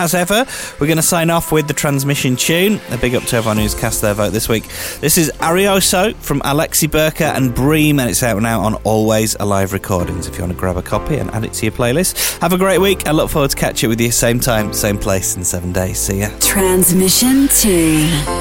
as ever, we're going to sign off with the transmission tune. A big up to everyone who's cast their vote this week. This is Arioso from Alexi Byrka and Breame, and it's out now on Always Alive Recordings if you want to grab a copy and add it to your playlist. Have a great week. I look forward to catching up with you same time, same place in seven days. See ya. Transmission 2.